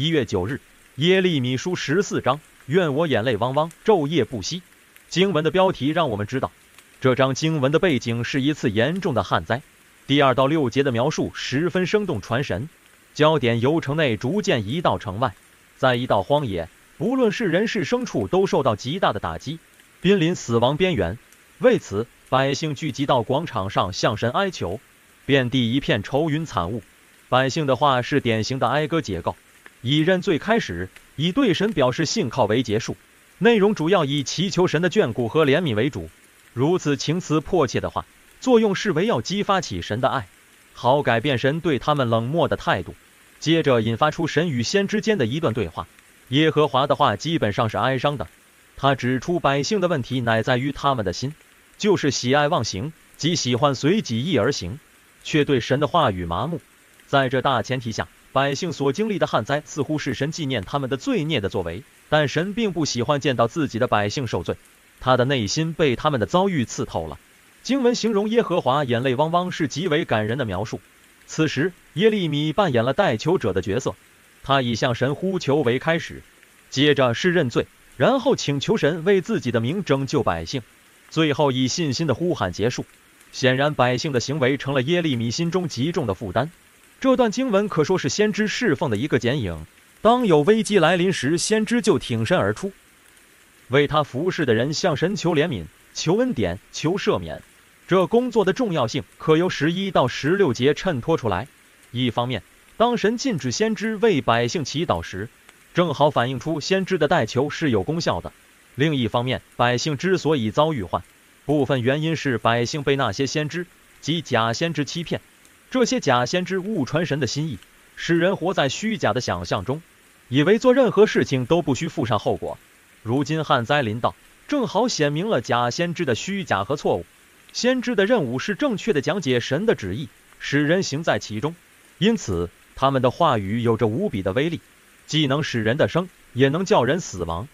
一月九日，耶利米书十四章，愿我眼泪汪汪，昼夜不息。经文的标题让我们知道，这章经文的背景是一次严重的旱灾。第二到六节的描述十分生动传神，焦点由城内逐渐移到城外，在一到荒野，不论是人是牲畜，都受到极大的打击，濒临死亡边缘。为此，百姓聚集到广场上向神哀求，遍地一片愁云惨雾。百姓的话是典型的哀歌解告，以认罪开始，以对神表示信靠为结束。内容主要以祈求神的眷顾和怜悯为主。如此情词迫切的话，作用是为要激发起神的爱，好改变神对他们冷漠的态度。接着引发出神与先之间的一段对话。耶和华的话基本上是哀伤的，他指出百姓的问题乃在于他们的心，就是喜爱忘形，即喜欢随己意而行，却对神的话语麻木。在这大前提下，百姓所经历的旱灾似乎是神纪念他们的罪孽的作为，但神并不喜欢见到自己的百姓受罪，他的内心被他们的遭遇刺透了。经文形容耶和华眼泪汪汪是极为感人的描述。此时耶利米扮演了代求者的角色，他以向神呼求为开始，接着是认罪，然后请求神为自己的名拯救百姓，最后以信心的呼喊结束。显然百姓的行为成了耶利米心中极重的负担。这段经文可说是先知侍奉的一个剪影。当有危机来临时，先知就挺身而出，为他服侍的人向神求怜悯、求恩典、求赦免。这工作的重要性可由十一到十六节衬托出来。一方面，当神禁止先知为百姓祈祷时，正好反映出先知的代求是有功效的；另一方面，百姓之所以遭遇患，部分原因是百姓被那些先知及假先知欺骗。这些假先知误传神的心意，使人活在虚假的想象中，以为做任何事情都不需负上后果。如今旱灾临到，正好显明了假先知的虚假和错误。先知的任务是正确的讲解神的旨意，使人行在其中。因此，他们的话语有着无比的威力，既能使人的生，也能叫人死亡。